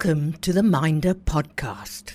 Welcome to the Minder podcast.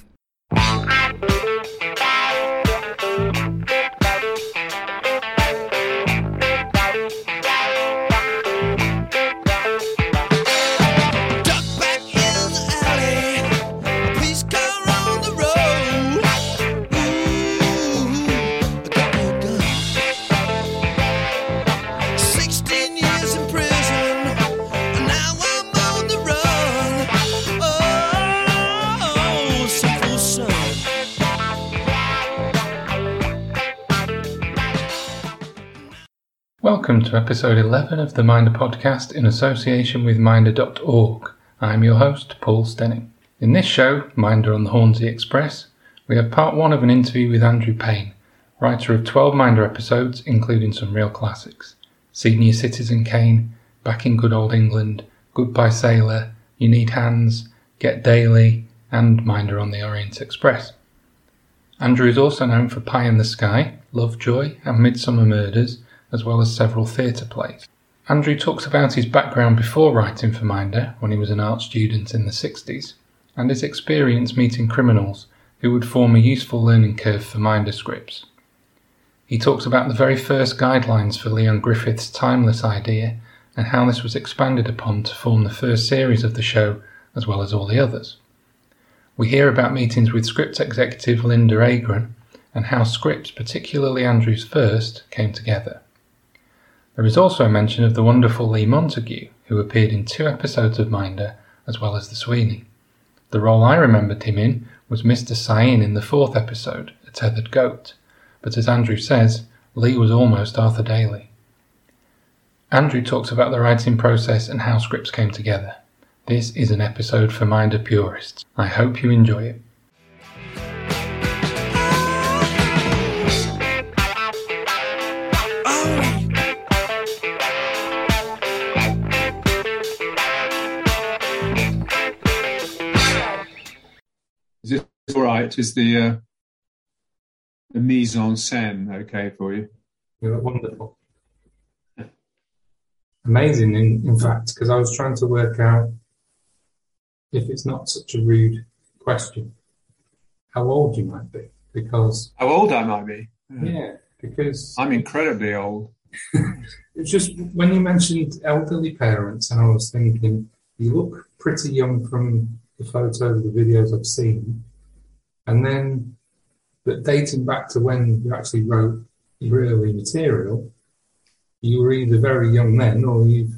Welcome to episode 11 of the Minder podcast in association with Minder.org. I'm your host, Paul Stenning. In this show, Minder on the Hornsey Express, we have part one of an interview with Andrew Payne, writer of 12 Minder episodes, including some real classics Senior Citizen Caine, Back in Good Old England, Goodbye Sailor, You Need Hands, Get Daley, and Minder on the Orient Express. Andrew is also known for Pie in the Sky, Lovejoy, and Midsomer Murders, as well as several theatre plays. Andrew talks about his background before writing for Minder when he was an art student in the 60s, and his experience meeting criminals who would form a useful learning curve for Minder scripts. He talks about the very first guidelines for Leon Griffiths' timeless idea and how this was expanded upon to form the first series of the show as well as all the others. We hear about meetings with script executive Linda Agran and how scripts, particularly Andrew's first, came together. There is also a mention of the wonderful Lee Montague, who appeared in two episodes of Minder as well as The Sweeney. The role I remembered him in was Mr. Sayin in the fourth episode, A Tethered Goat, but as Andrew says, Lee was almost Arthur Daley. Andrew talks about the writing process and how scripts came together. This is an episode for Minder purists. I hope you enjoy it. All right? Is the uh, the mise en scène okay for you? You look wonderful. Amazing, in, in fact, because I was trying to work out if it's not such a rude question, how old you might be. Because, How old I might be? yeah, because I'm incredibly old. it's just when you mentioned elderly parents, and I was thinking, you look pretty young from the photos, the videos I've seen. And then, but dating back to when you actually wrote your early material, you were either very young then or you've you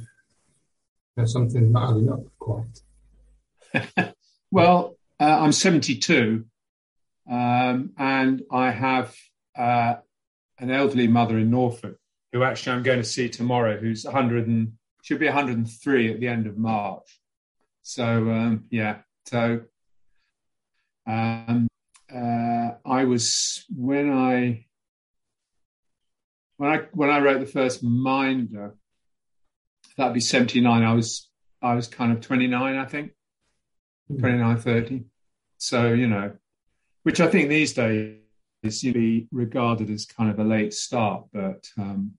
know, something not adding up quite. Well, uh, I'm 72, um, and I have uh, an elderly mother in Norfolk who actually I'm going to see tomorrow, who's 100 and she'll be 103 at the end of March. So um, yeah, so um, uh, I was when I when I when I wrote the first Minder, that'd be 79. I was I was kind of 29, I think. 29, 30. So, you know, which I think these days you'd be regarded as kind of a late start, but um,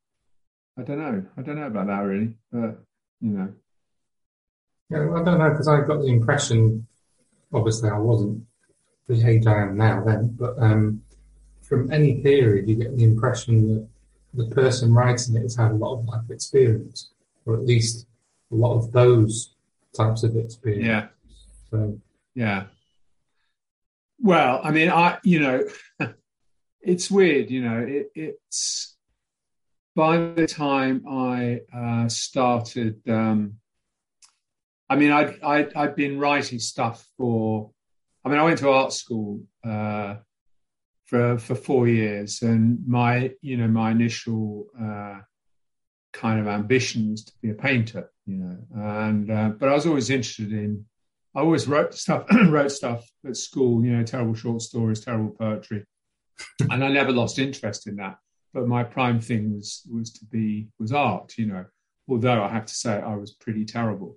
I don't know. I don't know about that really, but you know, Yeah, I don't know because I got the impression, obviously I wasn't the age I am now then, but um, from any period you get the impression that the person writing it has had a lot of life experience, or at least a lot of those types of experience. yeah, So yeah. Well, I mean, I, you know, it's weird, you know, it, it's by the time I uh, started, um, I mean, I'd, I'd, I'd been writing stuff for, I mean, I went to art school uh, for, for four years and my, you know, my initial uh, kind of ambition was to be a painter, you know, and, uh, but I was always interested in, I always wrote stuff, wrote stuff at school, you know, terrible short stories, terrible poetry, and I never lost interest in that. But my prime thing was was to be was art, you know. Although I have to say I was pretty terrible,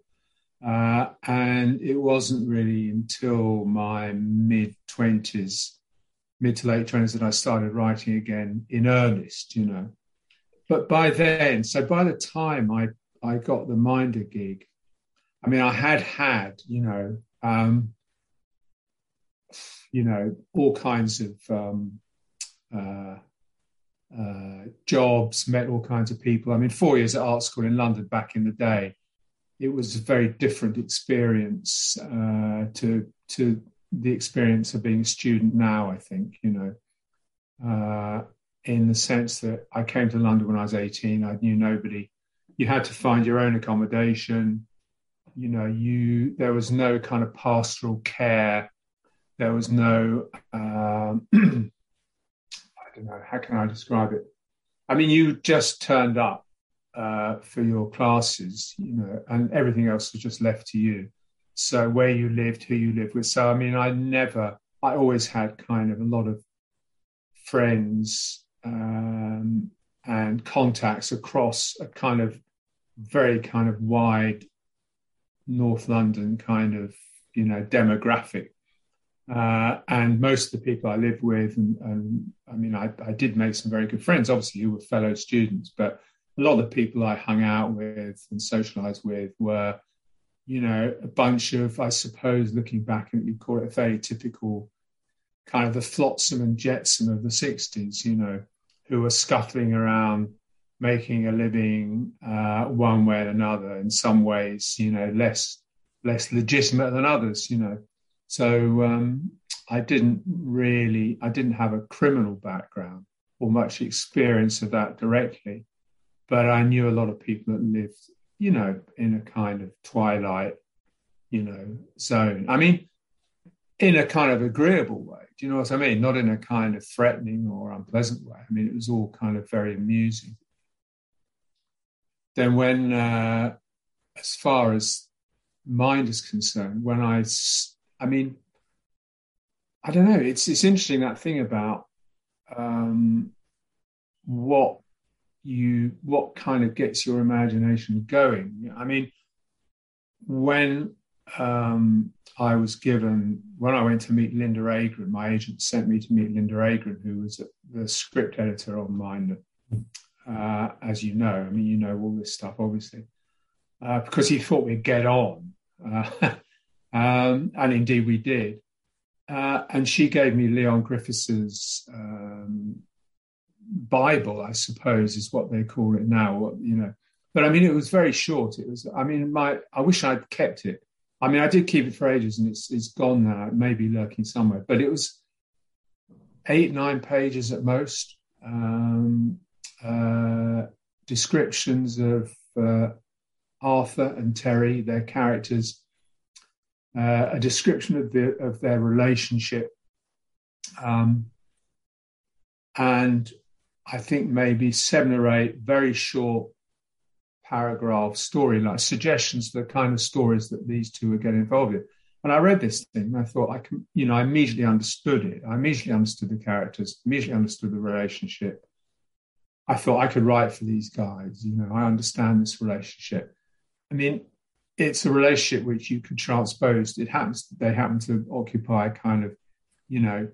uh, and it wasn't really until my mid twenties, mid to late twenties, that I started writing again in earnest, you know. But by then, so by the time I I got the Minder gig, I mean, I had had, you know, um, you know, all kinds of um, uh, uh, jobs, met all kinds of people. I mean, four years at art school in London back in the day, it was a very different experience uh, to to the experience of being a student now. I think you know, uh, in the sense that I came to London when I was eighteen. I knew nobody. You had to find your own accommodation. You know, you there was no kind of pastoral care. There was no. Um, I don't know. How can I describe it? I mean, you just turned up uh, for your classes, you know, and everything else was just left to you. So where you lived, who you lived with. So I mean, I never, I always had kind of a lot of friends um, and contacts across a kind of very kind of wide North London kind of you know demographic. Uh, and most of the people I lived with, and, and I mean, I, I, did make some very good friends, obviously, who were fellow students, but a lot of the people I hung out with and socialized with were, you know, a bunch of, I suppose, looking back, and you'd call it a very typical kind of the flotsam and jetsam of the 60s, you know, who were scuttling around making a living uh, one way or another in some ways you know less less legitimate than others you know. So um, i didn't really i didn't have a criminal background or much experience of that directly but i knew a lot of people that lived you know in a kind of twilight you know zone. I mean in a kind of agreeable way. Do you know what i mean? Not in a kind of threatening or unpleasant way. I mean it was all kind of very amusing. Then when, uh, as far as Minder's concerned, when I, I mean, I don't know. It's it's interesting that thing about um, what you what kind of gets your imagination going. I mean, when um, I was given when I went to meet Linda Agran, my agent sent me to meet Linda Agran, who was the script editor on Minder uh, as you know. I mean, you know all this stuff, obviously, uh, because he thought we'd get on. Uh, um, and indeed we did. Uh, and she gave me Leon Griffiths's um, Bible, I suppose, is what they call it now. You know, but I mean, it was very short. It was. I mean, my. I wish I'd kept it. I mean, I did keep it for ages, and it's it's gone now. It may be lurking somewhere, but it was eight nine pages at most. Um, uh, descriptions of uh, Arthur and Terry, their characters, uh, a description of, the, of their relationship, um, and I think maybe seven or eight very short paragraph storyline suggestions for the kind of stories that these two are getting involved in. And I read this thing, and I thought I can, you know, I immediately understood it. I immediately understood the characters, immediately understood the relationship. I thought I could write for these guys. You know, I understand this relationship. I mean, it's a relationship which you can transpose. It happens, they happen to occupy kind of, you know,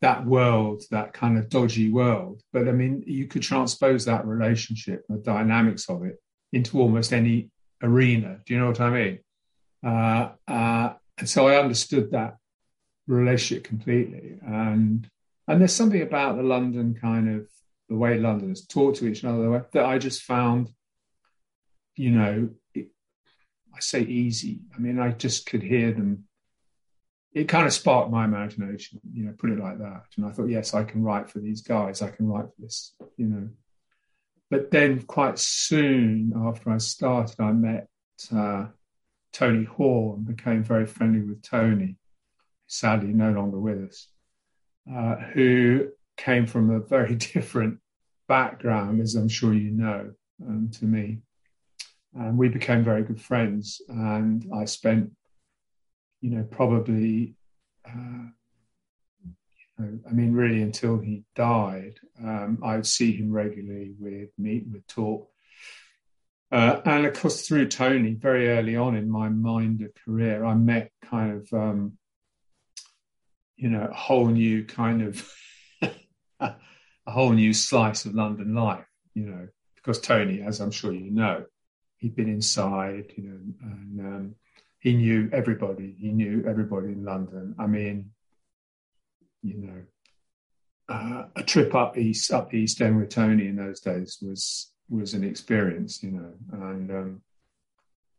that world, that kind of dodgy world. But I mean, you could transpose that relationship, the dynamics of it, into almost any arena. Do you know what I mean? Uh, uh, and so I understood that relationship completely. And and there's something about the London kind of the way Londoners talk to each other, that I just found, you know, it, I say easy. I mean, I just could hear them. It kind of sparked my imagination, you know, put it like that. And I thought, yes, I can write for these guys. I can write for this, you know. But then, quite soon after I started, I met uh, Tony Hoare and became very friendly with Tony, sadly no longer with us, uh, who came from a very different background, as I'm sure you know, um, to me. And we became very good friends. And I spent, you know, probably, uh, you know, I mean, really until he died, um, I would see him regularly, we'd meet, we'd talk. Uh, and of course, through Tony, very early on in my Minder career, I met kind of, um, you know, a whole new kind of a whole new slice of London life, you know, because Tony, as I'm sure you know, he'd been inside, you know, and um, he knew everybody. He knew everybody in London. I mean, you know, uh, a trip up east, up East End with Tony in those days was was an experience, you know, and um,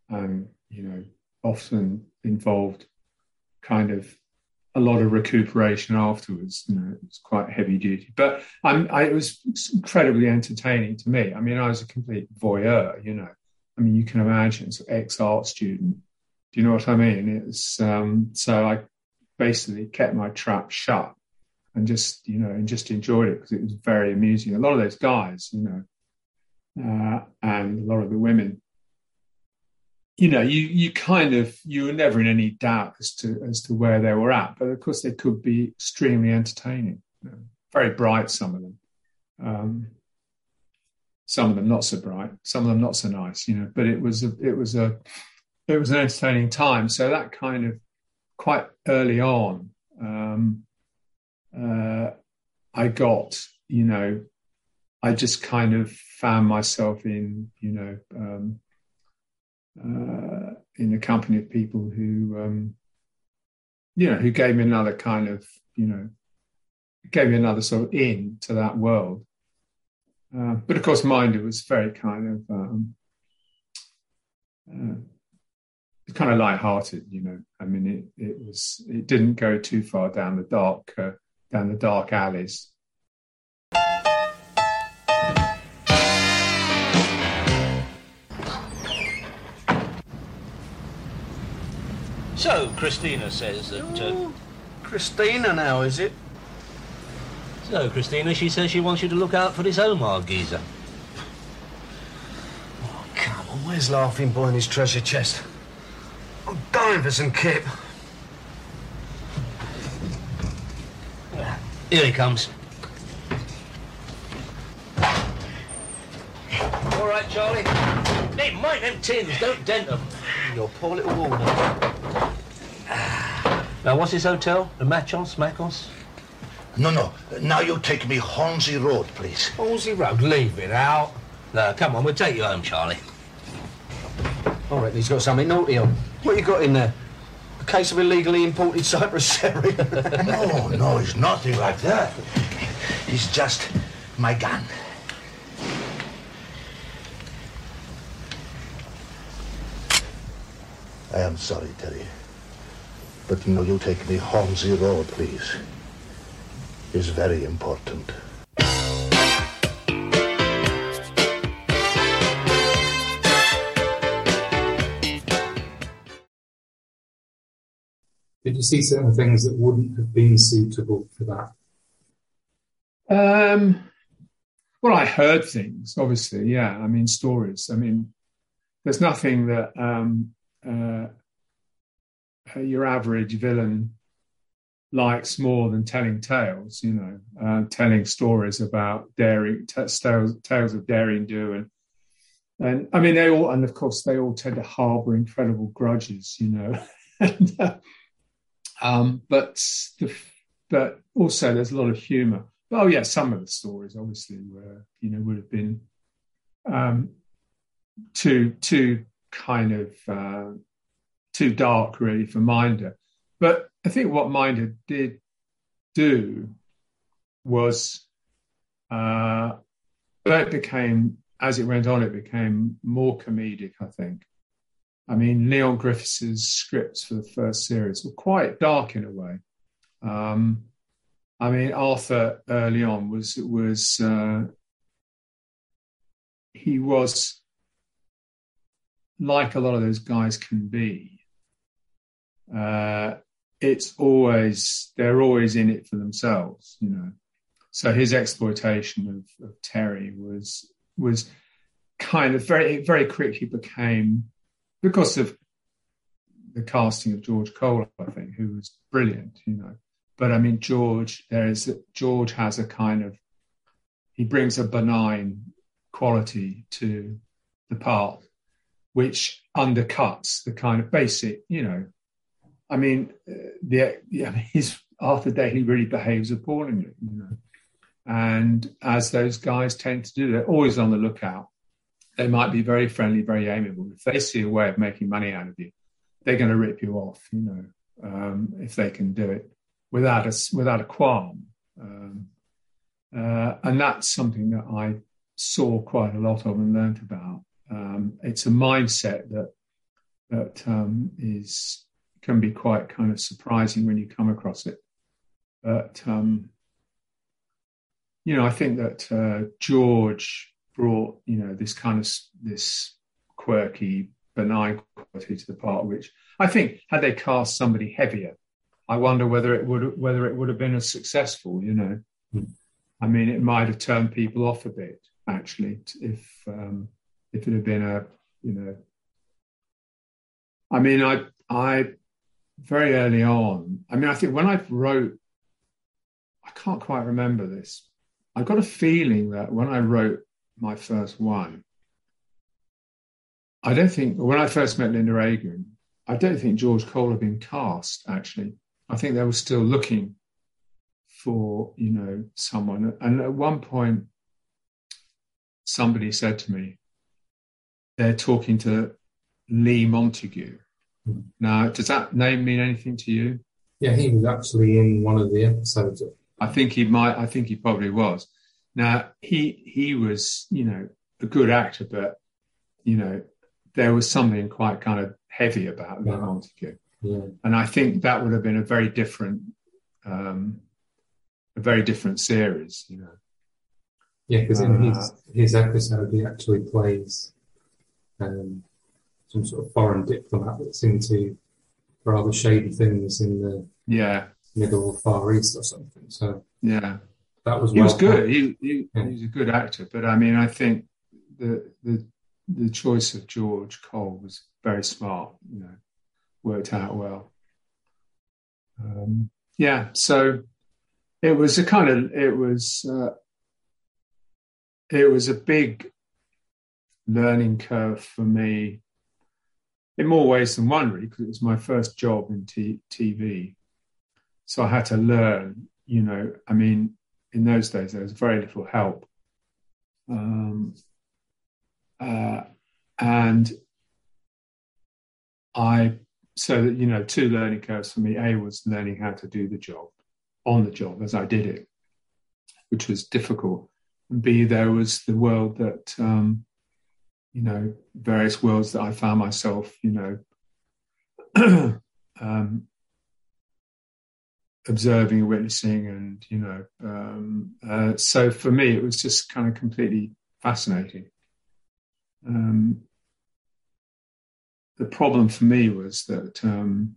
and you know, often involved kind of a lot of recuperation afterwards. You know, it was quite heavy duty, but I'm, I, it was incredibly entertaining to me. I mean, I was a complete voyeur. You know, I mean, you can imagine, so ex art student. Do you know what I mean? It's um, so I basically kept my trap shut and just you know and just enjoyed it because it was very amusing. A lot of those guys, you know, uh, and a lot of the women you know, you you kind of you were never in any doubt as to as to where they were at, but of course they could be extremely entertaining, you know, very bright. Some of them, um, some of them not so bright, some of them not so nice, you know. But it was a it was a it was an entertaining time. So that kind of quite early on, um, uh, I got you know, I just kind of found myself in you know. Um, uh, in the company of people who, um, you know, who gave me another kind of, you know, gave me another sort of in to that world. Uh, but of course, Minder was very kind of, um, uh, kind of light-hearted, you know. I mean, it, it was, it didn't go too far down the dark, uh, down the dark alleys. So, Christina says that. Uh, Christina now, is it? so, Christina, she says she wants you to look out for this Omar geezer. Oh, come on, where's Laughing Boy in his treasure chest? I'm dying for some kip. Here he comes. All right, Charlie. Hey, mind them tins, don't dent them. Your poor little Warner. Now, what's this hotel? The Machos, Macos? No, no. Now you take me Hornsey Road, please. Halsey Road, leave it out. No, come on, we'll take you home, Charlie. All right, he's got something naughty on. What you got in there? A case of illegally imported Cyprus sherry. No, no, it's nothing like that. It's just my gun. I am sorry, Terry. But you know, you take me Hornsey Road, please. It's very important. Did you see certain things that wouldn't have been suitable for that? Um, well, I heard things, obviously. Yeah, I mean stories. I mean, there's nothing that um, uh, uh, your average villain likes more than telling tales. You know, uh, telling stories about daring t- tales, tales of daring do and. And I mean, they all, and of course, they all tend to harbour incredible grudges, you know. and, uh, um, but the, but also there's a lot of humour. Oh yeah, some of the stories obviously were you know would have been um, too too kind of uh, too dark really for Minder. But I think what Minder did do was uh, it became as it went on, it became more comedic. I think. I mean, Leon Griffiths' scripts for the first series were quite dark in a way. Um, I mean, Arthur early on was was uh, he was like a lot of those guys can be. Uh, it's always they're always in it for themselves, you know. So his exploitation of, of Terry was was kind of very very quickly became because of the casting of George Cole, I think, who was brilliant, you know. But I mean, George, there is George has a kind of he brings a benign quality to the part, which undercuts the kind of basic, you know. I mean, uh, the yeah, his Arthur Daley really behaves appallingly, you know. And as those guys tend to do, they're always on the lookout they might be very friendly, very amiable. If they see a way of making money out of you, they're going to rip you off, you know, um, if they can do it without a without a qualm. Um, uh, and that's something that I saw quite a lot of and learnt about. Um, it's a mindset that that um, is can be quite kind of surprising when you come across it. But um, you know, I think that uh, George brought you know this kind of this quirky, benign quality to the part, which I think had they cast somebody heavier, I wonder whether it would whether it would have been as successful. You know, Hmm. I mean, it might have turned people off a bit actually if um, if it had been a you know. I mean, I I very early on. I mean, I think when I wrote, I can't quite remember this. I got a feeling that when I wrote my first one, I don't think when I first met Linda Agran, I don't think George Cole had been cast. Actually, I think they were still looking for you know someone. And at one point, somebody said to me, "They're talking to Lee Montague." Hmm. Now, does that name mean anything to you? Yeah, he was actually in one of the episodes. Of, I think he might. I think he probably was. Now he he was you know a good actor, but you know there was something quite kind of heavy about Yeah. Montague, yeah, and I think that would have been a very different um, a very different series. You know, yeah, because in Uh, his his episode he actually plays um, some sort of foreign diplomat that's into rather shady things in the yeah, Middle or Far East or something. So yeah. That was He was good. He, he, Yeah. he was a good actor, but I mean, I think the the the choice of George Cole was very smart. You know, worked out well. Um, yeah, so it was a kind of it was uh, it was a big learning curve for me in more ways than one, really, because it was my first job in t- TV. So I had to learn. You know, I mean, in those days there was very little help. Um, uh, and i so that you know two learning curves for me. A was learning how to do the job on the job as i did it which was difficult. And b there was the world that um, you know various worlds that i found myself you know um, observing and witnessing and you know um, uh, so for me it was just kind of completely fascinating. Um, the problem for me was that um,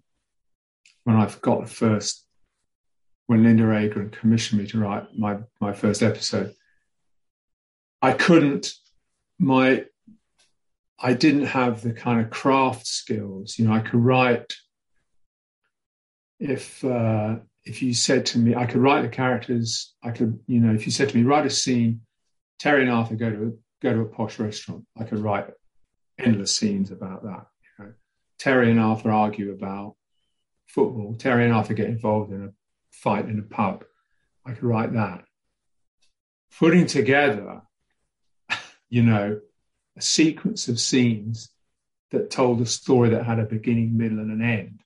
when I got the first when Linda Agran commissioned me to write my my first episode I couldn't my I didn't have the kind of craft skills. You know I could write if uh, if you said to me, I could write the characters. I could, you know, if you said to me, write a scene, Terry and Arthur go to go to a posh restaurant. I could write endless scenes about that. You know, Terry and Arthur argue about football. Terry and Arthur get involved in a fight in a pub. I could write that. Putting together, you know, a sequence of scenes that told a story that had a beginning, middle, and an end,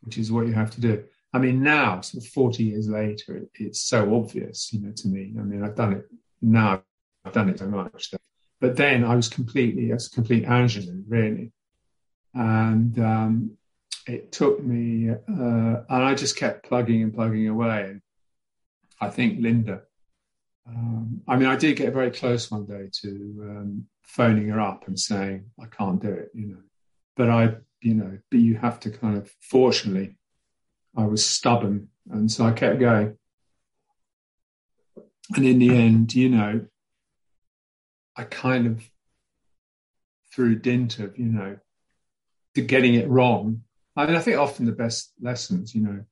which is what you have to do. I mean, now, sort of 40 years later, it, it's so obvious, you know, to me. I mean, I've done it now, I've done it so much. But then I was completely, I was a complete ingenue, really. And um, it took me, uh, and I just kept plugging and plugging away. And I think Linda, um, I mean, I did get very close one day to um, phoning her up and saying, I can't do it, you know. But I, you know, but you have to kind of, fortunately, I was stubborn, and so I kept going. And in the end, you know, I kind of, through dint of, you know, to getting it wrong. I mean, I think often the best lessons, you know,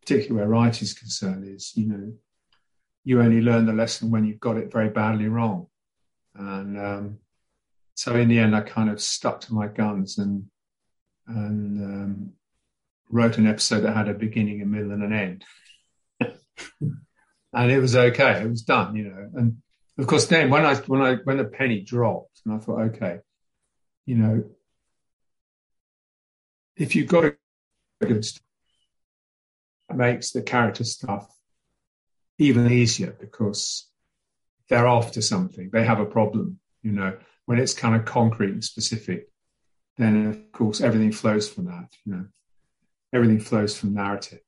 particularly where writing is concerned, is, you know, you only learn the lesson when you've got it very badly wrong. And um, so in the end, I kind of stuck to my guns and, and, um, wrote an episode that had a beginning, a middle, and an end. and it was okay. It was done, you know. And of course, then when I when I when the penny dropped, and I thought, okay, you know, if you've got a good story, it makes the character stuff even easier because they're after something. They have a problem, you know. When it's kind of concrete and specific, then of course everything flows from that, you know. Everything flows from narrative.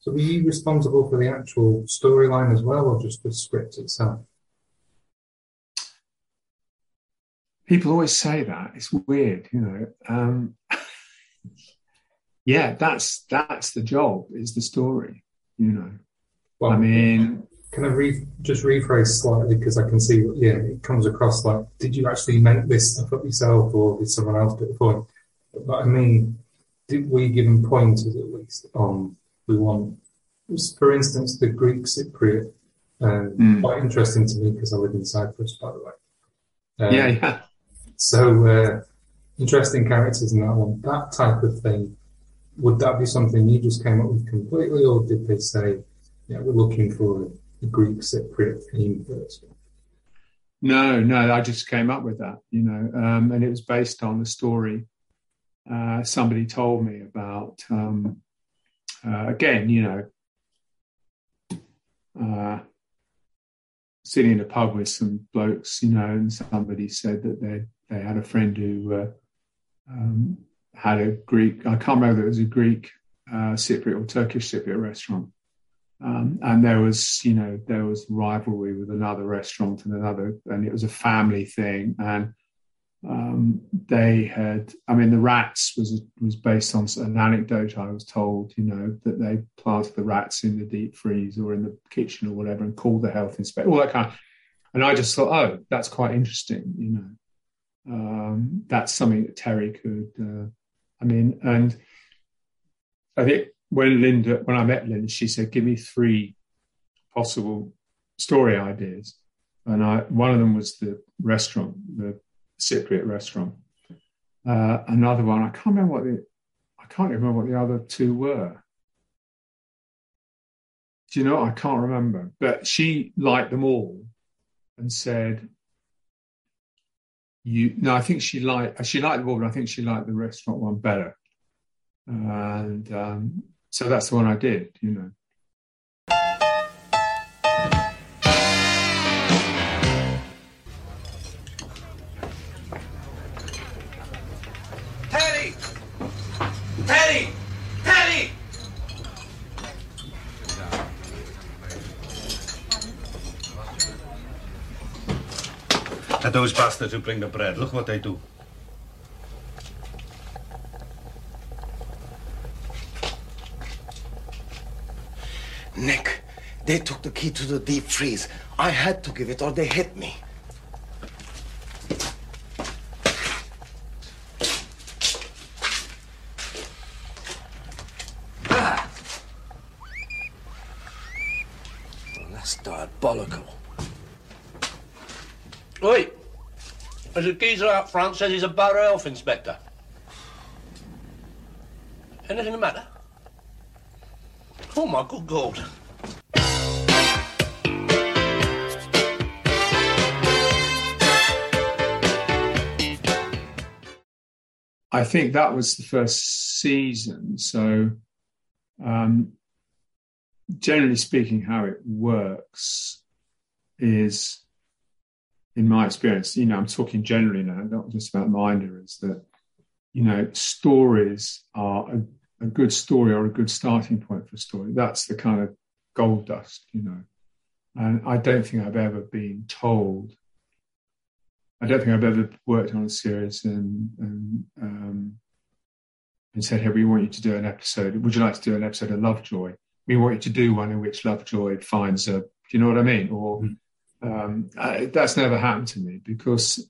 So were you responsible for the actual storyline as well, or just the script itself? People always say that. It's weird, you know. Um, yeah, that's that's the job. Is the story, you know. Well, I mean, can I re- just rephrase slightly because I can see, yeah, it comes across like, did you actually make this stuff up yourself, or did someone else put the point? But I mean, we give them pointers at least on we want, for instance, the Greek Cypriot? Um, Mm. Quite interesting to me because I live in Cyprus, by the way. Um, yeah, yeah. So uh, interesting characters in that one. That type of thing. Would that be something you just came up with completely, or did they say, "Yeah, we're looking for a Greek Cypriot theme first? No, no, I just came up with that, you know, um, and it was based on a story uh, somebody told me about. Um, uh, again, you know, uh, sitting in a pub with some blokes, you know, and somebody said that they they had a friend who uh, um, had a Greek. I can't remember it was a Greek uh, Cypriot or Turkish Cypriot restaurant. Um, and there was, you know, there was rivalry with another restaurant and another, and it was a family thing. And um, they had, I mean, the rats was was based on an anecdote I was told, you know, that they planted the rats in the deep freeze or in the kitchen or whatever, and called the health inspector, all that kind. Of, and I just thought, oh, that's quite interesting, you know. Um, that's something that Terry could. Uh, I mean, and I think when Linda, when I met Linda, she said, "Give me three possible story ideas," and I one of them was the restaurant, the Cypriot restaurant. Uh, another one, I can't remember what the, I can't remember what the other two were. Do you know? I can't remember, but she liked them all, and said, "You." No, I think she liked she liked them all, but I think she liked the restaurant one better. And um, so that's the one I did, you know. Those bastards who bring the bread, look what they do. Nick, they took the key to the deep freeze. I had to give it or they hit me. Ah. Well, that's diabolical. Oi! There's a geezer out front says he's a borough health inspector. Anything the matter? Oh my good God. I think that was the first season. So, um, generally speaking, how it works is, in my experience, you know, I'm talking generally now, not just about Minder, is that, you know, stories are a, a good story or a good starting point for a story. That's the kind of gold dust, you know. And I don't think I've ever been told I don't think I've ever worked on a series and and, um, and said, "Hey, we want you to do an episode. Would you like to do an episode of Lovejoy? We want you to do one in which Lovejoy finds a." Do you know what I mean? Or um, I, that's never happened to me because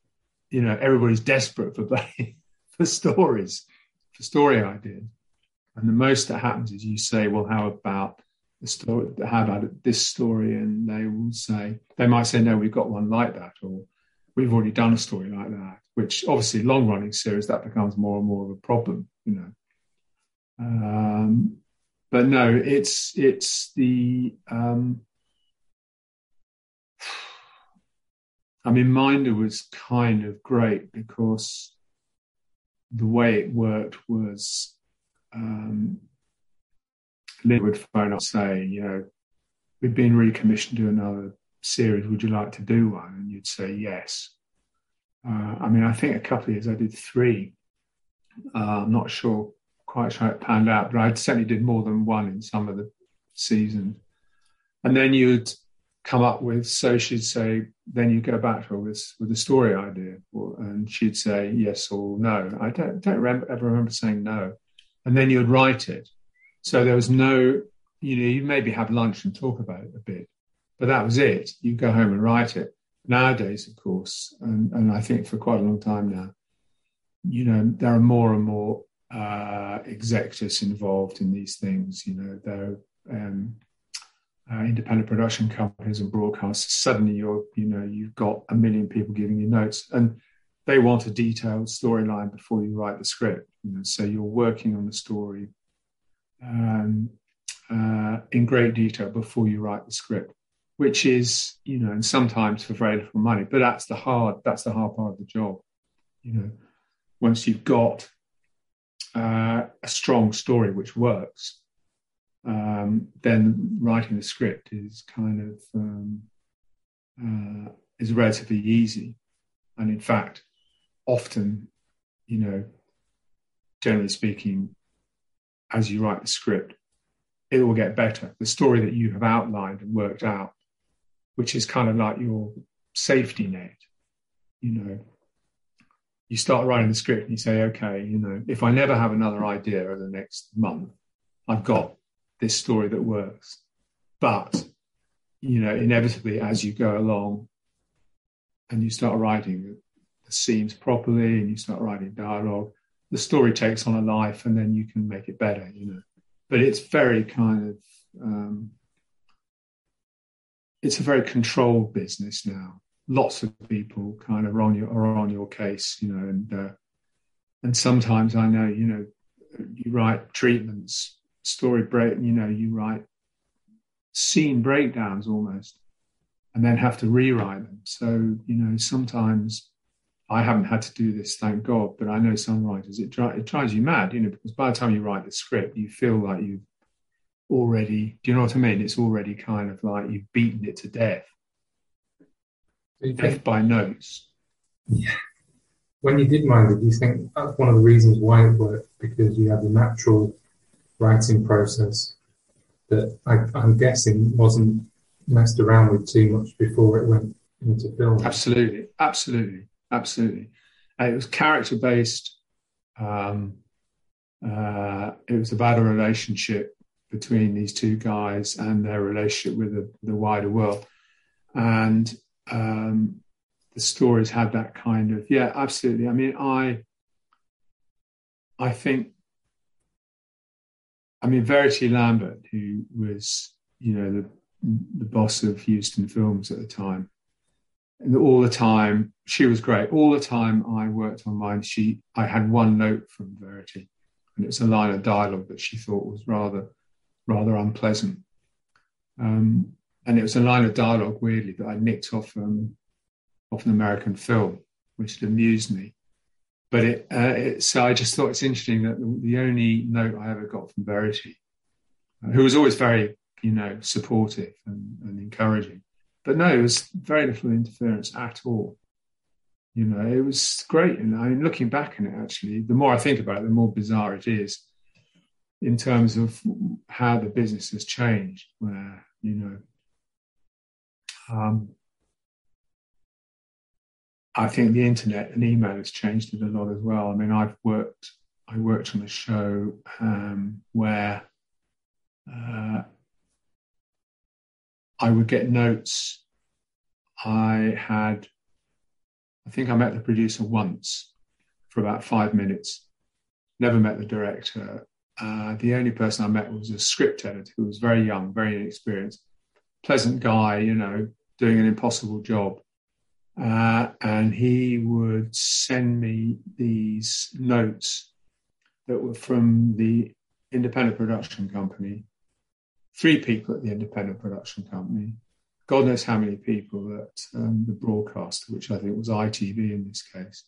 you know everybody's desperate for for stories, for story ideas, and the most that happens is you say, "Well, how about?" The story, how about this story? And they will say, they might say, no, we've got one like that, or we've already done a story like that, which obviously long running series that becomes more and more of a problem, you know. Um, but no, it's it's the um, I mean, Minder was kind of great because the way it worked was um, Lynn would phone up and say, you know, we've been recommissioned to another series. Would you like to do one? And you'd say yes. Uh, I mean, I think a couple of years I did three. Uh, I'm not sure quite sure it panned out, but I certainly did more than one in some of the seasons. And then you'd come up with, so she'd say, then you go back to her with, with a story idea, or, and she'd say yes or no. I don't, don't remember, ever remember saying no. And then you'd write it. So there was no, you know, you maybe have lunch and talk about it a bit, but that was it. You go home and write it. Nowadays, of course, and, and I think for quite a long time now, you know, there are more and more uh, executives involved in these things. You know, there um, uh, independent production companies and broadcasters. Suddenly, you're, you know, you've got a million people giving you notes, and they want a detailed storyline before you write the script. You know, so you're working on the story um, uh, in great detail before you write the script, which is, you know, and sometimes for very little money. But that's the hard that's the hard part of the job. You know, once you've got uh, a strong story which works, um, then writing the script is kind of um, uh, is relatively easy, and in fact, often, you know, generally speaking, as you write the script, it will get better. The story that you have outlined and worked out, which is kind of like your safety net, you know. You start writing the script and you say, okay, you know, if I never have another idea over the next month, I've got this story that works. But, you know, inevitably as you go along and you start writing the scenes properly and you start writing dialogue, the story takes on a life and then you can make it better, you know. But it's very kind of, um, it's a very controlled business now. Lots of people kind of are on your, are on your case, you know, and, uh, and sometimes I know, you know, you write treatments, story break, you know, you write scene breakdowns almost, and then have to rewrite them. So, you know, sometimes I haven't had to do this, thank God, but I know some writers, it, dri- it drives you mad, you know, because by the time you write the script, you feel like you've already, do you know what I mean? It's already kind of like you've beaten it to death. Death by notes. Yeah. When you did Minder, do you think that's one of the reasons why it worked? Because you had the natural writing process that I, I'm guessing wasn't messed around with too much before it went into film. Absolutely, absolutely absolutely. And it was character based. Um, uh, it was about a relationship between these two guys and their relationship with the, the wider world. And um, the stories had that kind of yeah, absolutely. I mean, I I think I mean Verity Lambert, who was you know the the boss of Euston Films at the time, and all the time she was great. All the time I worked on mine, she I had one note from Verity, and it's a line of dialogue that she thought was rather rather unpleasant. Um, and it was a line of dialogue, weirdly, that I nicked off um, off an American film, which had amused me. But it, uh, it, so I just thought it's interesting that the, only note I ever got from Verity, who was always very, you know, supportive and, and encouraging, but no, it was very little interference at all. You know, it was great. And I mean, looking back on it, actually, the more I think about it, the more bizarre it is in terms of how the business has changed, where, you know, um, I think the internet and email has changed it a lot as well. I mean, I've worked, I worked on a show um, where uh, I would get notes. I had, I think I met the producer once for about five minutes. Never met the director. Uh, the only person I met was a script editor who was very young, very inexperienced, pleasant guy, you know, doing an impossible job. Uh, and he would send me these notes that were from the independent production company three people at the independent production company. God knows how many people at um, the broadcaster, which I think was ITV in this case.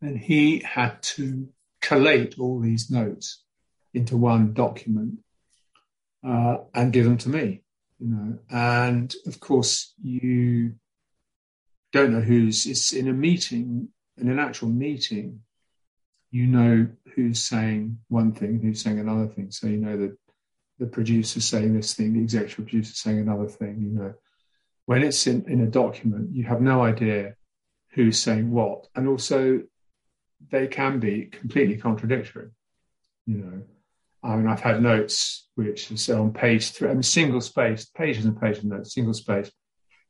And he had to collate all these notes into one document uh, and give them to me. You know, and of course you don't know who's. It's in a meeting, in an actual meeting. You know who's saying one thing, who's saying another thing. So you know that the producer saying this thing, the executive producer saying another thing. You know, when it's in, in a document, you have no idea who's saying what, and also they can be completely contradictory. You know, I mean, I've had notes which is on page three, I mean, single space, pages and pages of notes, single space.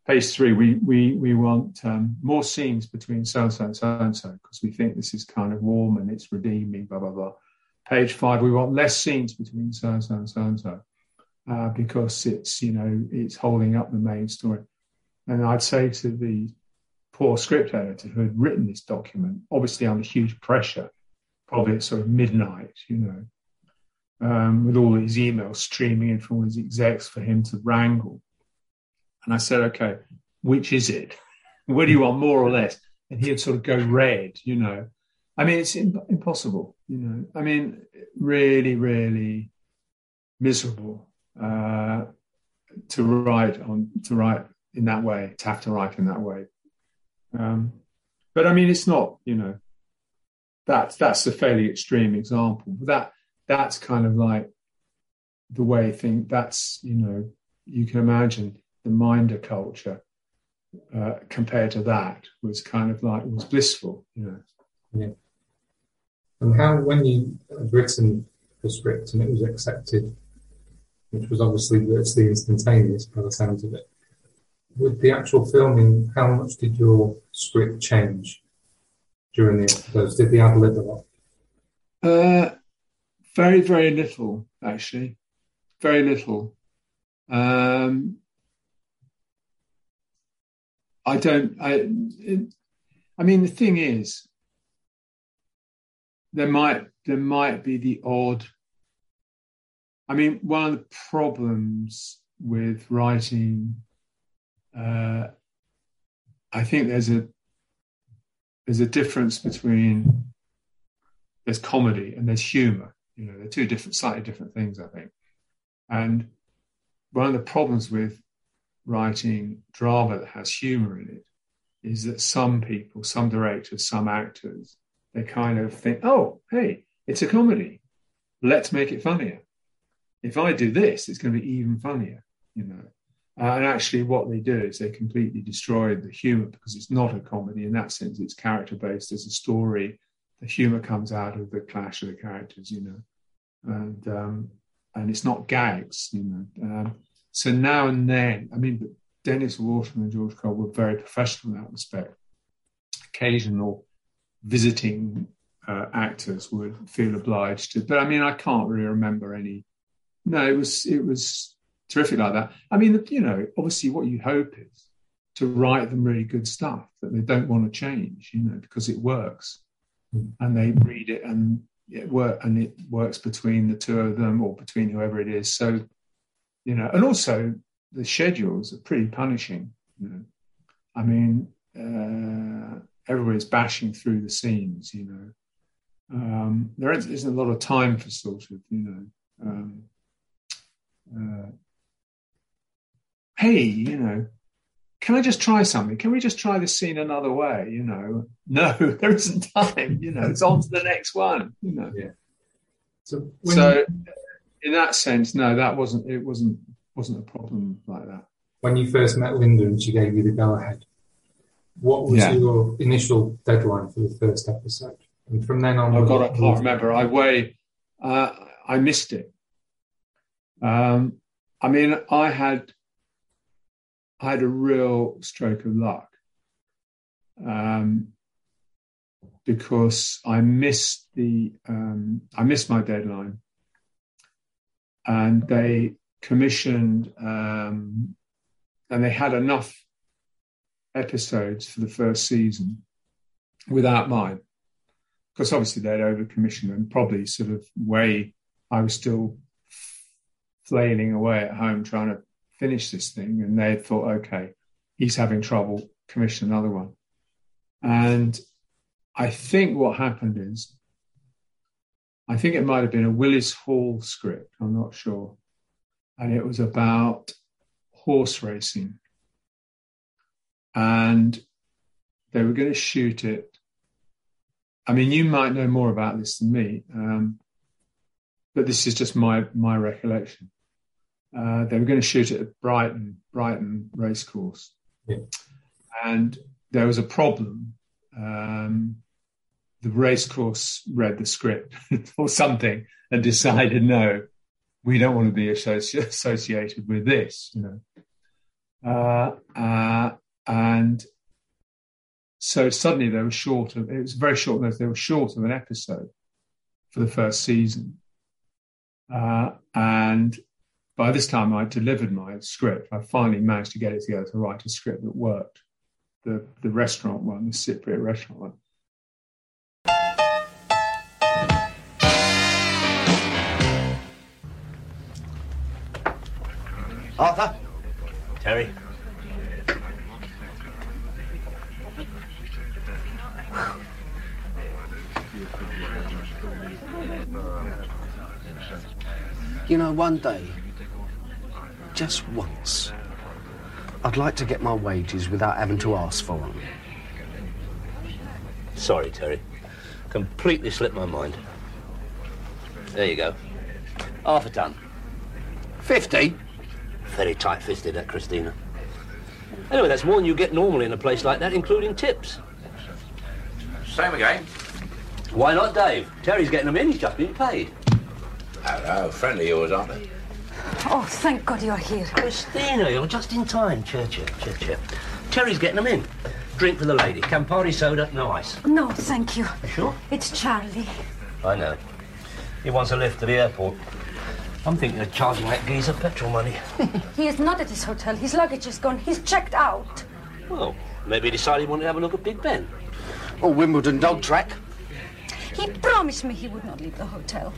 Page three, we we we want um, more scenes between so and so and so and so because we think this is kind of warm and it's redeeming, blah blah blah. Page five, we want less scenes between so and so and so and so uh, because it's you know it's holding up the main story. And I'd say to the poor script editor who had written this document, obviously under huge pressure, probably at sort of midnight, you know, um, with all these emails streaming in from all his execs for him to wrangle. And I said, okay, which is it? What do you want, more or less? And he'd sort of go red, you know. I mean, it's impossible, you know. I mean, really, really miserable uh, to write on to write in that way, to have to write in that way. Um, but I mean, it's not, you know, that's that's a fairly extreme example. That that's kind of like the way I think that's, you know, you can imagine the minder culture uh, compared to that was kind of like was blissful, you know. Yeah. And how, when you had written the script and it was accepted, which was obviously virtually instantaneous by the sounds of it, with the actual filming, how much did your script change during the episodes? Did the ad lib a lot? Uh, very, very little, actually. Very little. Um, I don't. I. I mean, the thing is, there might there might be the odd. I mean, one of the problems with writing uh, I think there's a there's a difference between there's comedy and there's humor. You know, they're two different, slightly different things, I think. And one of the problems with writing drama that has humor in it is that some people, some directors, some actors, they kind of think, oh, hey, it's a comedy. Let's make it funnier. If I do this, it's going to be even funnier, you know. Uh, and actually, what they do is they completely destroy the humor because it's not a comedy in that sense. It's character based. As a story. The humor comes out of the clash of the characters, you know, and um, and it's not gags, you know. Um, so now and then, I mean, Dennis Waterman and George Cole were very professional in that respect. Occasional visiting uh, actors would feel obliged to, but I mean, I can't really remember any. No, it was it was terrific like that. I mean, you know, obviously, what you hope is to write them really good stuff that they don't want to change, you know, because it works, mm. and they read it and it work and it works between the two of them or between whoever it is. So, you know, and also the schedules are pretty punishing. You know, I mean, uh, everybody's bashing through the scenes. You know, um, there isn't a lot of time for sort of, you know. Um, uh, hey, you know, can I just try something? Can we just try this scene another way? You know, no, there isn't time. You know, it's on to the next one. You know. Yeah. So, so in that sense, no, that wasn't. It wasn't wasn't a problem like that. When you first met Linda and she gave you the go ahead, what was yeah. your initial deadline for the first episode? And from then on, oh God, I can't remember. I way, uh, I missed it. Um, I mean, I had I had a real stroke of luck um, because I missed the um, I missed my deadline, and they commissioned um, and they had enough episodes for the first season without mine because obviously they'd overcommissioned and probably sort of way I was still flailing away at home trying to finish this thing. And they thought, okay, he's having trouble, commission another one. And I think what happened is I think it might have been a Willis Hall script. I'm not sure, and it was about horse racing, and they were going to shoot it. I mean, you might know more about this than me, um, but this is just my my recollection. Uh, they were going to shoot it at Brighton, Brighton Racecourse, Yeah. and there was a problem. Um, the racecourse read the script or something and decided, no, we don't want to be associ- associated with this, you know. Uh, uh, and so suddenly they were short of, it was very short notice, they were short of an episode for the first season. Uh, and by this time I delivered my script. I finally managed to get it together to write a script that worked. The, the restaurant one, the Cypriot restaurant one. Arthur? Terry? You know, one day, just once, I'd like to get my wages without having to ask for them. Sorry, Terry. Completely slipped my mind. There you go. Half a ton. Fifty? Very tight-fisted, that Christina. Anyway, that's more than you get normally in a place like that, including tips. Same again. Why not, Dave? Terry's getting them in. He's just been paid. Hello, friendly yours, aren't they? Oh, thank God you're here. Christina, you're just in time. Cheer, cheer, cheer, cheer. Terry's getting them in. Drink for the lady. Campari soda, no ice. No, thank you. You sure? It's Charlie. I know. He wants a lift to the airport. I'm thinking of charging that geezer petrol money. He is not at his hotel. His luggage is gone. He's checked out. well, maybe he decided he wanted to have a look at Big Ben. Or Wimbledon dog track. He promised me he would not leave the hotel.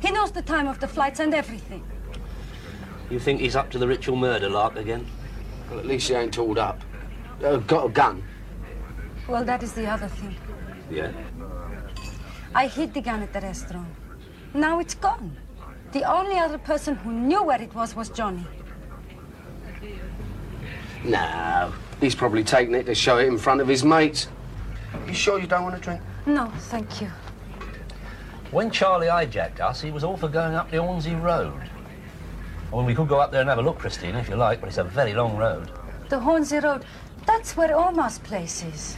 He knows the time of the flights and everything. You think he's up to the ritual murder lark again? Well, at least he ain't tooled up. Uh, got a gun. Well, that is the other thing. Yeah. I hid the gun at the restaurant. Now it's gone. The only other person who knew where it was was Johnny. No. He's probably taken it to show it in front of his mates. You sure you don't want a drink? No, thank you. When Charlie hijacked us, he was all for going up the Hornsey Road. Well, we could go up there and have a look, Christina, if you like, but it's a very long road. The Hornsey Road. That's where Omar's place is.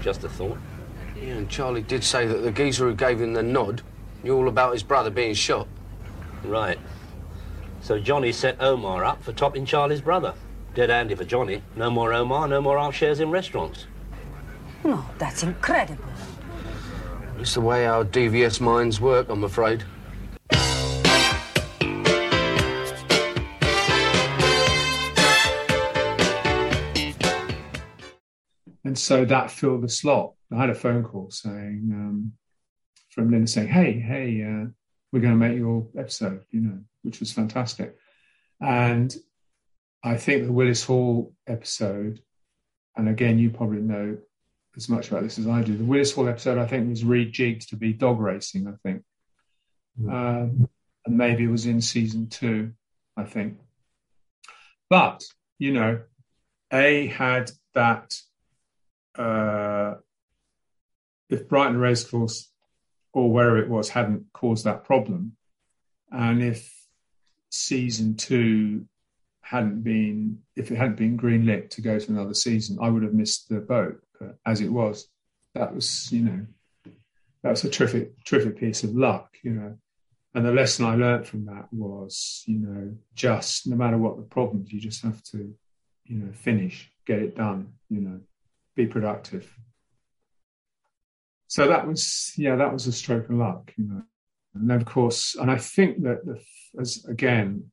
Just a thought. Yeah, and Charlie did say that the geezer who gave him the nod knew all about his brother being shot. Right. So Johnny set Omar up for topping Charlie's brother. Dead handy for Johnny. No more Omar, no more half shares in restaurants. No, that's incredible. It's the way our devious minds work, I'm afraid. And so that filled the slot. I had a phone call saying um, from Linda saying, "Hey, hey, uh, we're going to make your episode," you know, which was fantastic. And I think the Willis Hall episode, and again, you probably know as much about this as I do. The Willis Hall episode, I think, was rejigged to be dog racing. I think, um, and maybe it was in season two. I think, but you know, A had that uh, if Brighton Racecourse or wherever it was hadn't caused that problem, and if season two hadn't been, if it hadn't been greenlit to go to another season, I would have missed the boat. But as it was, that was, you know, that was a terrific, terrific piece of luck, you know. And the lesson I learned from that was, you know, just no matter what the problems, you just have to, you know, finish, get it done, you know, be productive. So that was, yeah, that was a stroke of luck, you know. And then, of course, and I think that the, as again,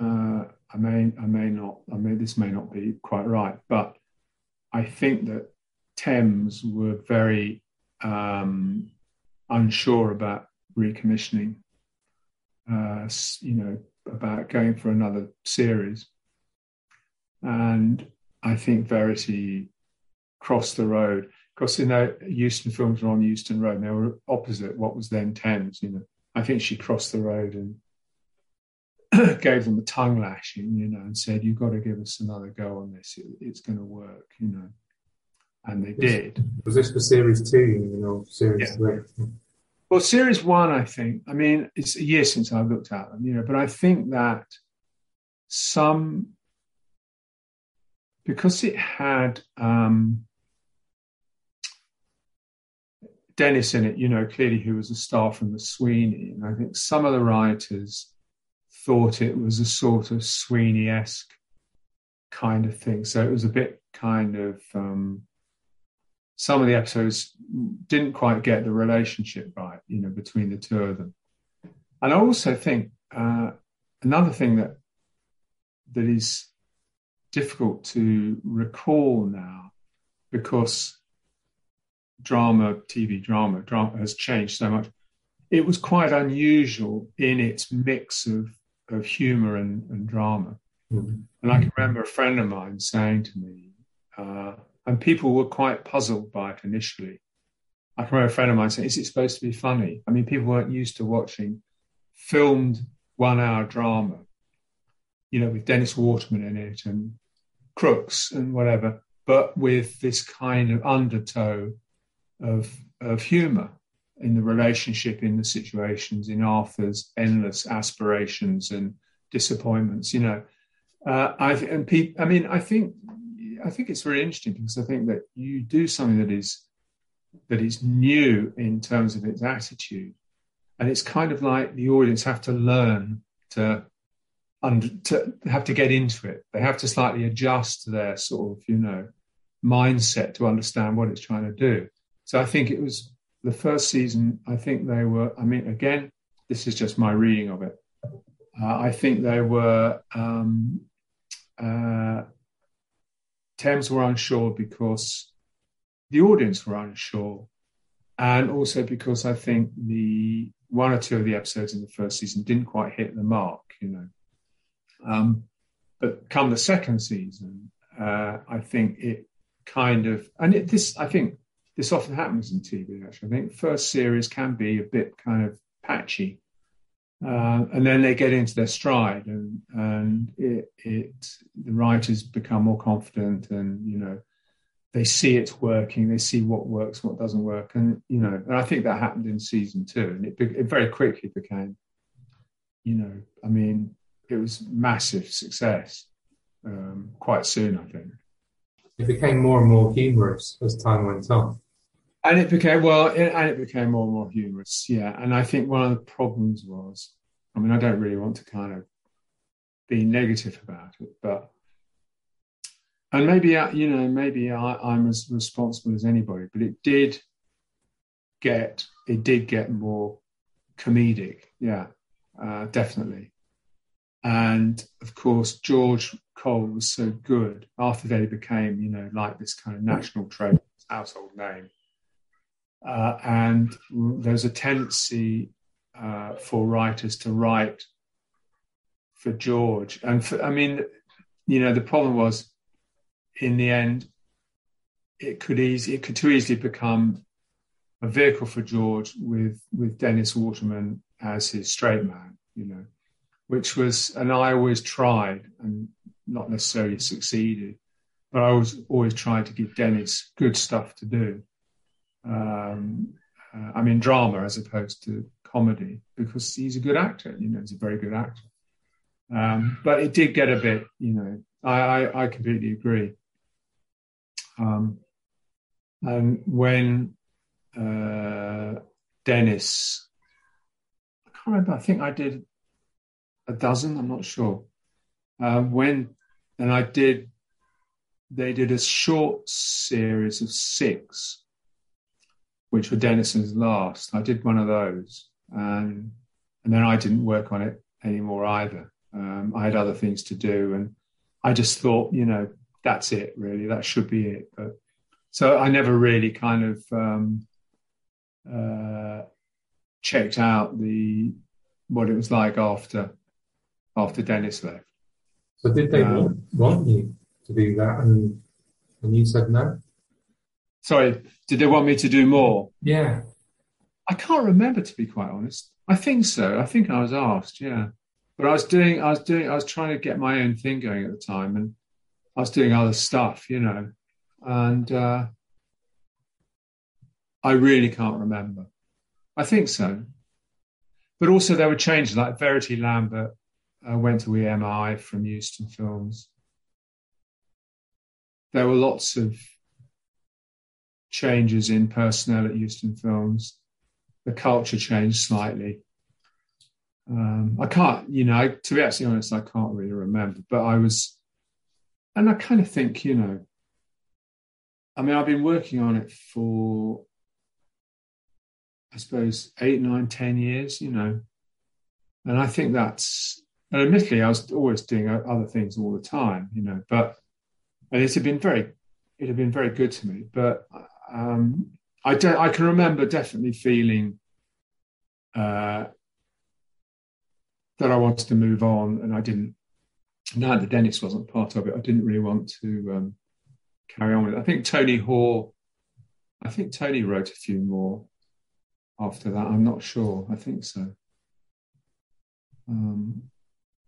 uh, I may, I may not, I may, this may not be quite right, but I think that Thames were very um, unsure about recommissioning, uh, you know, about going for another series. And I think Verity crossed the road. Course, you know, Euston films were on Euston Road, and they were opposite what was then Thames. You know, I think she crossed the road and gave them a tongue lashing, you know, and said, "You've got to give us another go on this. It, it's going to work," you know, and they did. Was this for series two? You know, series Yeah. three. Well, series one, I think. I mean, it's a year since I've looked at them, you know, but I think that some because it had um, Dennis in it, you know, clearly who was a star from the Sweeney, and I think some of the writers thought it was a sort of Sweeney-esque kind of thing. So it was a bit kind of um, some of the episodes didn't quite get the relationship right, you know, between the two of them. And I also think uh, another thing that that is difficult to recall now because drama, TV drama, drama has changed so much. It was quite unusual in its mix of, of humor and, and drama. Mhm. And I can remember a friend of mine saying to me, uh, and people were quite puzzled by it initially. I can remember a friend of mine saying, Is it supposed to be funny? I mean, people weren't used to watching filmed one hour drama, you know, with Dennis Waterman in it and Crooks and whatever, but with this kind of undertow of, of humor in the relationship, in the situations, in Arthur's endless aspirations and disappointments, you know. Uh, I and pe- I mean, I think I think it's very interesting because I think that you do something that is that is new in terms of its attitude, and it's kind of like the audience have to learn to under to have to get into it. They have to slightly adjust their sort of you know mindset to understand what it's trying to do. So I think it was the first season. I think they were. I mean, again, this is just my reading of it. Uh, I think they were. Um, uh, Thames were unsure because the audience were unsure, and also because I think the one or two of the episodes in the first season didn't quite hit the mark, you know. Um, but come the second season, uh, I think it kind of, and it, this, I think this often happens in TV. Actually, I think first series can be a bit kind of patchy, uh, and then they get into their stride, and and it, it the writers become more confident, and you know they see it's working, they see what works, what doesn't work, and you know, and I think that happened in season two, and it, it very quickly became, you know, I mean, it was massive success um, quite soon, I think. It became more and more humorous as time went on. And it became well, it, and it became more and more humorous, yeah. And I think one of the problems was, I mean, I don't really want to kind of be negative about it, but and maybe uh, you know, maybe I, I'm as responsible as anybody, but it did get it did get more comedic, yeah, uh, definitely. And of course, George Cole was so good. After they became, you know, like this kind of national trade household name. Uh, and there's a tendency uh, for writers to write for George. And for, I mean, you know, the problem was in the end, it could easy, it could too easily become a vehicle for George with with Dennis Waterman as his straight man, you know, which was, and I always tried and not necessarily succeeded, but I was always trying to give Dennis good stuff to do. Um, uh, I mean, drama as opposed to comedy because he's a good actor, you know, he's a very good actor. Um, but it did get a bit, you know, I, I, I completely agree. Um, and when uh, Dennis, I can't remember, I think I did a dozen, I'm not sure. Uh, when, and I did, they did a short series of six, which were Dennison's last. I did one of those. And, and then I didn't work on it anymore either. Um, I had other things to do. And I just thought, you know, that's it, really. That should be it. But so I never really kind of um, uh, checked out the what it was like after after Dennis left. So did they Um, want, want you to do that, and and you said no? Sorry, did they want me to do more? Yeah. I can't remember to be quite honest. I think so. I think I was asked, yeah. But I was doing, I was doing, I was trying to get my own thing going at the time, and I was doing other stuff, you know, and uh, I really can't remember. I think so. But also there were changes, like Verity Lambert uh, went to EMI from Euston Films. There were lots of changes in personnel at Euston Films. The culture changed slightly. Um, I can't, you know, to be absolutely honest, I can't really remember. But I was, and I kind of think, you know, I mean, I've been working on it for, I suppose, eight, nine, ten years, you know, and I think that's, and admittedly, I was always doing other things all the time, you know, but and it had been very, it had been very good to me. But um, I, de- I can remember definitely feeling uh, that I wanted to move on, and I didn't. Now that Dennis wasn't part of it, I didn't really want to um, carry on with it. I think Tony Hoare, I think Tony wrote a few more after that. I'm not sure. I think so. Um,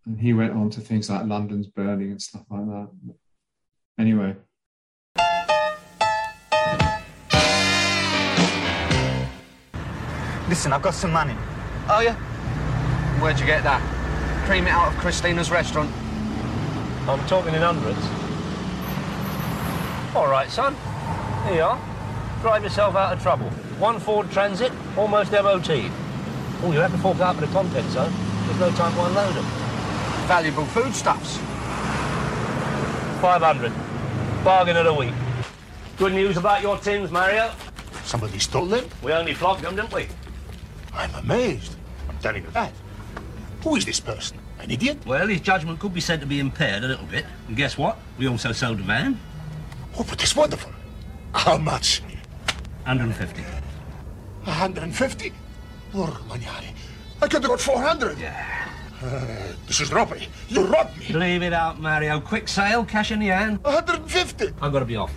and he went on to things like London's Burning and stuff like that. Anyway. Listen, I've got some money. Oh, yeah? Where'd you get that? Cream it out of Christina's restaurant. I'm talking in hundreds. All right, son. Here you are. Drive yourself out of trouble. One Ford Transit, almost MOT. Oh, you have to fork out for the contents, though. There's no time to unload them. Valuable foodstuffs. 500. Bargain of the week. Good news about your tins, Mario. Somebody stole them? We only flogged them, didn't we? I'm amazed. I'm telling you that. Who is this person? An idiot? Well, his judgment could be said to be impaired a little bit. And guess what? We also sold the van. Oh, but it's wonderful. How much? 150. 150? Porco magnare. I could have got 400. Yeah. Uh, this is robbery. You robbed me. Leave it out, Mario. Quick sale, cash in the hand. 150. I've got to be off.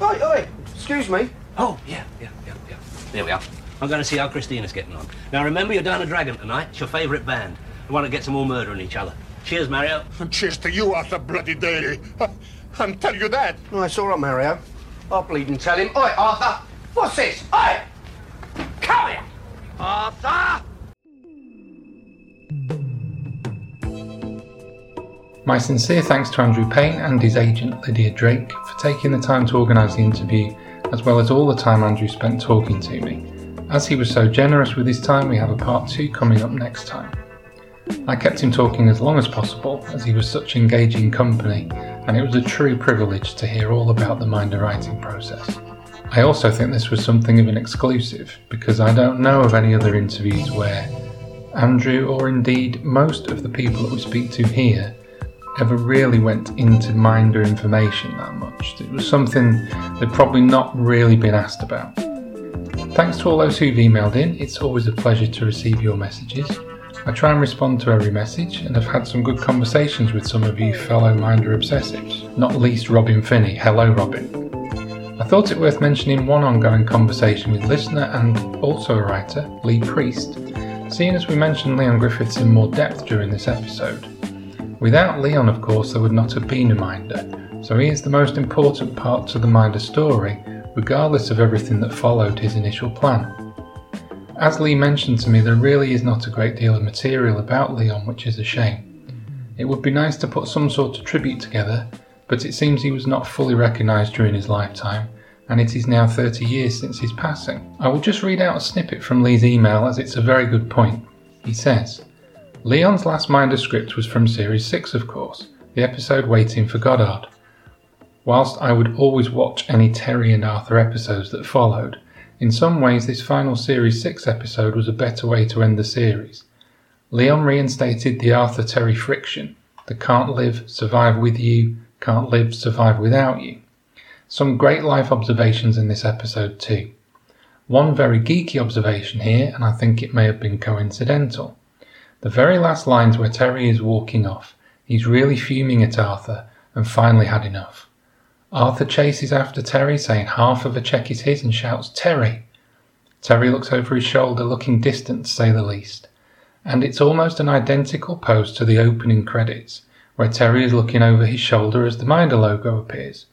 Oi, oi, excuse me. Oh, yeah, yeah, yeah, yeah. There we are. I'm going to see how Christina's getting on. Now, remember, you're down a dragon tonight. It's your favourite band. The one that gets them all murdering each other. Cheers, Mario. And cheers to you, Arthur Bloody Daley. I'm telling you that. Oh, it's all right, Mario. I'll bleed and tell him. Oi, Arthur, what's this? Oi! Come here! Arthur! My sincere thanks to Andrew Payne and his agent Lydia Drake for taking the time to organise the interview, as well as all the time Andrew spent talking to me. As he was so generous with his time, we have a part two coming up next time. I kept him talking as long as possible, as he was such engaging company, and it was a true privilege to hear all about the Minder writing process. I also think this was something of an exclusive, because I don't know of any other interviews where Andrew, or indeed most of the people that we speak to here, ever really went into Minder information that much. It was something they'd probably not really been asked about. Thanks to all those who've emailed in, it's always a pleasure to receive your messages. I try and respond to every message and have had some good conversations with some of you fellow Minder obsessives, not least Robin Finney. Hello, Robin. I thought it worth mentioning one ongoing conversation with listener and also a writer, Lee Priest, seeing as we mentioned Leon Griffiths in more depth during this episode. Without Leon, of course, there would not have been a Minder, so he is the most important part to the Minder story, regardless of everything that followed his initial plan. As Lee mentioned to me, there really is not a great deal of material about Leon, which is a shame. It would be nice to put some sort of tribute together, but it seems he was not fully recognised during his lifetime, and it is now 30 years since his passing. I will just read out a snippet from Lee's email as it's a very good point. He says, Leon's last Minder script was from Series 6, of course, the episode Waiting for Goddard. Whilst I would always watch any Terry and Arthur episodes that followed, in some ways this final Series 6 episode was a better way to end the series. Leon reinstated the Arthur Terry friction, the can't live, survive with you, can't live, survive without you. Some great life observations in this episode too. One very geeky observation here, and I think it may have been coincidental. The very last lines where Terry is walking off, he's really fuming at Arthur and finally had enough. Arthur chases after Terry, saying half of a check is his, and shouts, Terry! Terry looks over his shoulder, looking distant to say the least. And it's almost an identical pose to the opening credits, where Terry is looking over his shoulder as the Minder logo appears.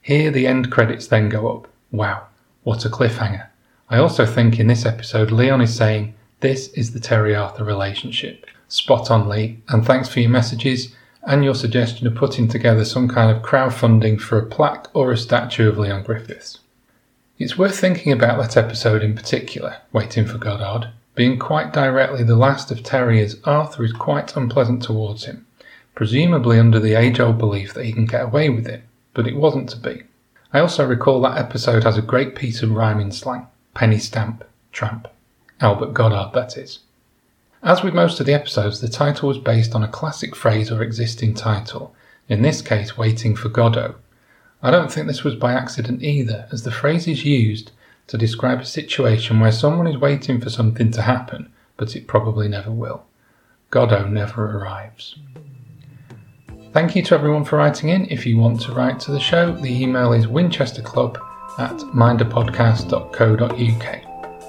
Here, the end credits then go up. Wow, what a cliffhanger. I also think in this episode, Leon is saying, This is the Terry Arthur relationship. Spot on, Lee, and thanks for your messages and your suggestion of putting together some kind of crowdfunding for a plaque or a statue of Leon Griffiths. It's worth thinking about that episode in particular, Waiting for Goddard, being quite directly the last of Terry as Arthur is quite unpleasant towards him, presumably under the age old belief that he can get away with it, but it wasn't to be. I also recall that episode has a great piece of rhyming slang penny stamp, tramp. Albert Goddard, that is. As with most of the episodes, the title was based on a classic phrase or existing title, in this case, Waiting for Godot. I don't think this was by accident either, as the phrase is used to describe a situation where someone is waiting for something to happen, but it probably never will. Godot never arrives. Thank you to everyone for writing in. If you want to write to the show, the email is winchesterclub at minderpodcast.co.uk.